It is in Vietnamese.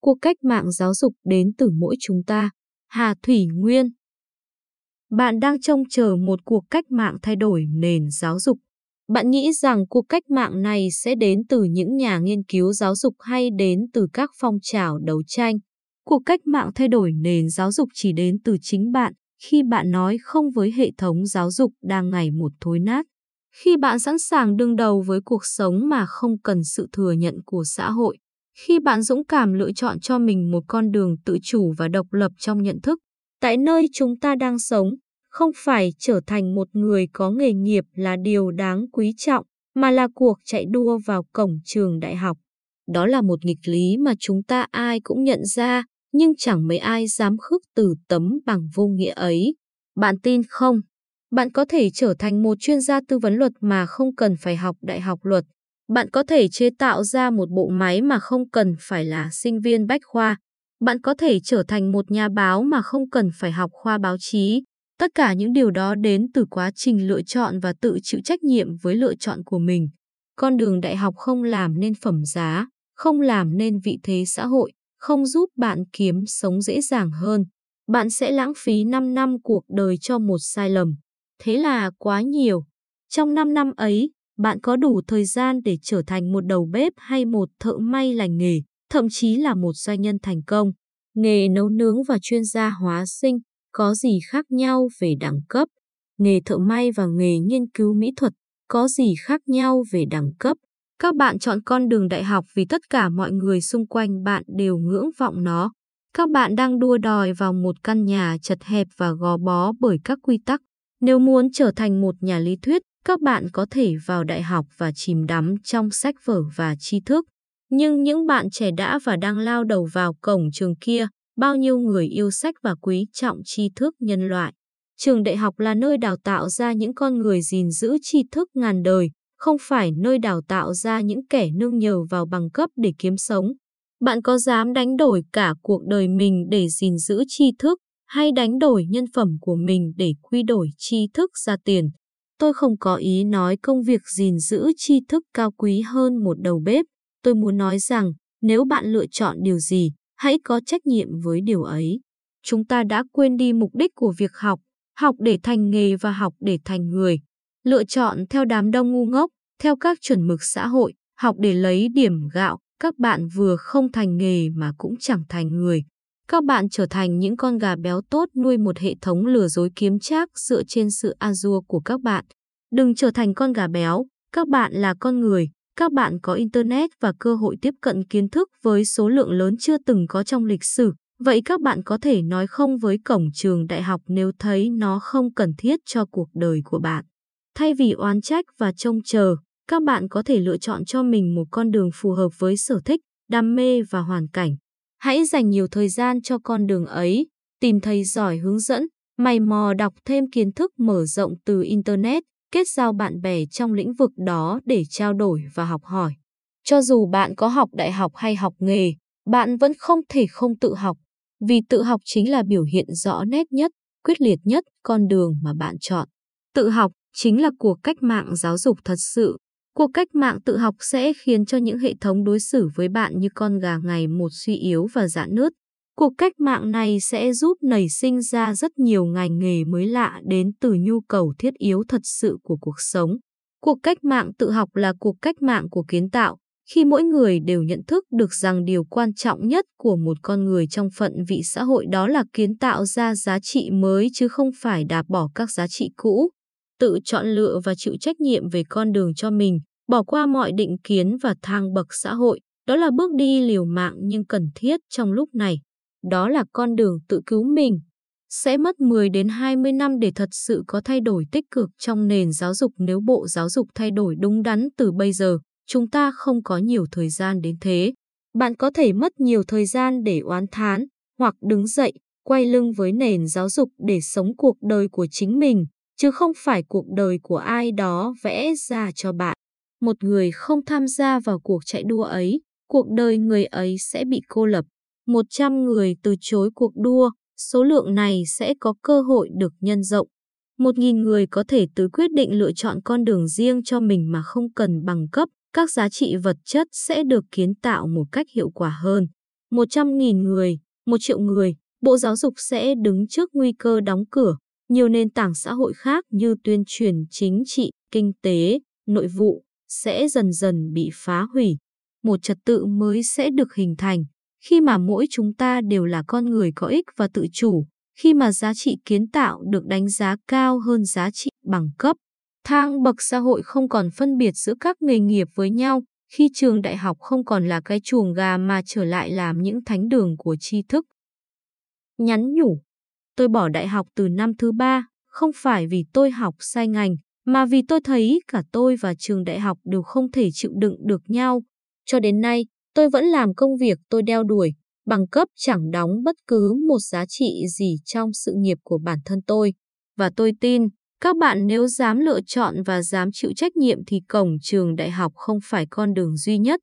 Cuộc cách mạng giáo dục đến từ mỗi chúng ta. Hà Thủy Nguyên Bạn đang trông chờ một cuộc cách mạng thay đổi nền giáo dục. Bạn nghĩ rằng cuộc cách mạng này sẽ đến từ những nhà nghiên cứu giáo dục hay đến từ các phong trào đấu tranh? Cuộc cách mạng thay đổi nền giáo dục chỉ đến từ chính bạn khi bạn nói không với hệ thống giáo dục đang ngày một thối nát. Khi bạn sẵn sàng đương đầu với cuộc sống mà không cần sự thừa nhận của xã hội, khi bạn dũng cảm lựa chọn cho mình một con đường tự chủ và độc lập trong nhận thức, tại nơi chúng ta đang sống, không phải trở thành một người có nghề nghiệp là điều đáng quý trọng, mà là cuộc chạy đua vào cổng trường đại học. Đó là một nghịch lý mà chúng ta ai cũng nhận ra, nhưng chẳng mấy ai dám khước từ tấm bằng vô nghĩa ấy. Bạn tin không? Bạn có thể trở thành một chuyên gia tư vấn luật mà không cần phải học đại học luật. Bạn có thể chế tạo ra một bộ máy mà không cần phải là sinh viên bách khoa. Bạn có thể trở thành một nhà báo mà không cần phải học khoa báo chí. Tất cả những điều đó đến từ quá trình lựa chọn và tự chịu trách nhiệm với lựa chọn của mình. Con đường đại học không làm nên phẩm giá, không làm nên vị thế xã hội, không giúp bạn kiếm sống dễ dàng hơn. Bạn sẽ lãng phí 5 năm cuộc đời cho một sai lầm. Thế là quá nhiều. Trong 5 năm ấy, bạn có đủ thời gian để trở thành một đầu bếp hay một thợ may lành nghề, thậm chí là một doanh nhân thành công. Nghề nấu nướng và chuyên gia hóa sinh có gì khác nhau về đẳng cấp? Nghề thợ may và nghề nghiên cứu mỹ thuật có gì khác nhau về đẳng cấp? Các bạn chọn con đường đại học vì tất cả mọi người xung quanh bạn đều ngưỡng vọng nó. Các bạn đang đua đòi vào một căn nhà chật hẹp và gò bó bởi các quy tắc. Nếu muốn trở thành một nhà lý thuyết, các bạn có thể vào đại học và chìm đắm trong sách vở và tri thức. Nhưng những bạn trẻ đã và đang lao đầu vào cổng trường kia, bao nhiêu người yêu sách và quý trọng tri thức nhân loại. Trường đại học là nơi đào tạo ra những con người gìn giữ tri thức ngàn đời, không phải nơi đào tạo ra những kẻ nương nhờ vào bằng cấp để kiếm sống. Bạn có dám đánh đổi cả cuộc đời mình để gìn giữ tri thức hay đánh đổi nhân phẩm của mình để quy đổi tri thức ra tiền? Tôi không có ý nói công việc gìn giữ tri thức cao quý hơn một đầu bếp. Tôi muốn nói rằng nếu bạn lựa chọn điều gì, hãy có trách nhiệm với điều ấy. Chúng ta đã quên đi mục đích của việc học, học để thành nghề và học để thành người. Lựa chọn theo đám đông ngu ngốc, theo các chuẩn mực xã hội, học để lấy điểm gạo, các bạn vừa không thành nghề mà cũng chẳng thành người. Các bạn trở thành những con gà béo tốt nuôi một hệ thống lừa dối kiếm trác dựa trên sự azure của các bạn. Đừng trở thành con gà béo, các bạn là con người, các bạn có Internet và cơ hội tiếp cận kiến thức với số lượng lớn chưa từng có trong lịch sử. Vậy các bạn có thể nói không với cổng trường đại học nếu thấy nó không cần thiết cho cuộc đời của bạn. Thay vì oán trách và trông chờ, các bạn có thể lựa chọn cho mình một con đường phù hợp với sở thích, đam mê và hoàn cảnh. Hãy dành nhiều thời gian cho con đường ấy, tìm thầy giỏi hướng dẫn, mày mò đọc thêm kiến thức mở rộng từ Internet, kết giao bạn bè trong lĩnh vực đó để trao đổi và học hỏi. Cho dù bạn có học đại học hay học nghề, bạn vẫn không thể không tự học, vì tự học chính là biểu hiện rõ nét nhất, quyết liệt nhất con đường mà bạn chọn. Tự học chính là cuộc cách mạng giáo dục thật sự. Cuộc cách mạng tự học sẽ khiến cho những hệ thống đối xử với bạn như con gà ngày một suy yếu và giãn nứt. Cuộc cách mạng này sẽ giúp nảy sinh ra rất nhiều ngành nghề mới lạ đến từ nhu cầu thiết yếu thật sự của cuộc sống. Cuộc cách mạng tự học là cuộc cách mạng của kiến tạo, khi mỗi người đều nhận thức được rằng điều quan trọng nhất của một con người trong phận vị xã hội đó là kiến tạo ra giá trị mới chứ không phải đạp bỏ các giá trị cũ. Tự chọn lựa và chịu trách nhiệm về con đường cho mình, bỏ qua mọi định kiến và thang bậc xã hội, đó là bước đi liều mạng nhưng cần thiết trong lúc này đó là con đường tự cứu mình. Sẽ mất 10 đến 20 năm để thật sự có thay đổi tích cực trong nền giáo dục nếu Bộ Giáo dục thay đổi đúng đắn từ bây giờ, chúng ta không có nhiều thời gian đến thế. Bạn có thể mất nhiều thời gian để oán thán, hoặc đứng dậy, quay lưng với nền giáo dục để sống cuộc đời của chính mình, chứ không phải cuộc đời của ai đó vẽ ra cho bạn. Một người không tham gia vào cuộc chạy đua ấy, cuộc đời người ấy sẽ bị cô lập. 100 người từ chối cuộc đua, số lượng này sẽ có cơ hội được nhân rộng. 1.000 người có thể tự quyết định lựa chọn con đường riêng cho mình mà không cần bằng cấp, các giá trị vật chất sẽ được kiến tạo một cách hiệu quả hơn. 100.000 người, 1 triệu người, Bộ Giáo dục sẽ đứng trước nguy cơ đóng cửa. Nhiều nền tảng xã hội khác như tuyên truyền chính trị, kinh tế, nội vụ sẽ dần dần bị phá hủy. Một trật tự mới sẽ được hình thành khi mà mỗi chúng ta đều là con người có ích và tự chủ, khi mà giá trị kiến tạo được đánh giá cao hơn giá trị bằng cấp. Thang bậc xã hội không còn phân biệt giữa các nghề nghiệp với nhau, khi trường đại học không còn là cái chuồng gà mà trở lại làm những thánh đường của tri thức. Nhắn nhủ, tôi bỏ đại học từ năm thứ ba, không phải vì tôi học sai ngành, mà vì tôi thấy cả tôi và trường đại học đều không thể chịu đựng được nhau. Cho đến nay, tôi vẫn làm công việc tôi đeo đuổi, bằng cấp chẳng đóng bất cứ một giá trị gì trong sự nghiệp của bản thân tôi. Và tôi tin, các bạn nếu dám lựa chọn và dám chịu trách nhiệm thì cổng trường đại học không phải con đường duy nhất.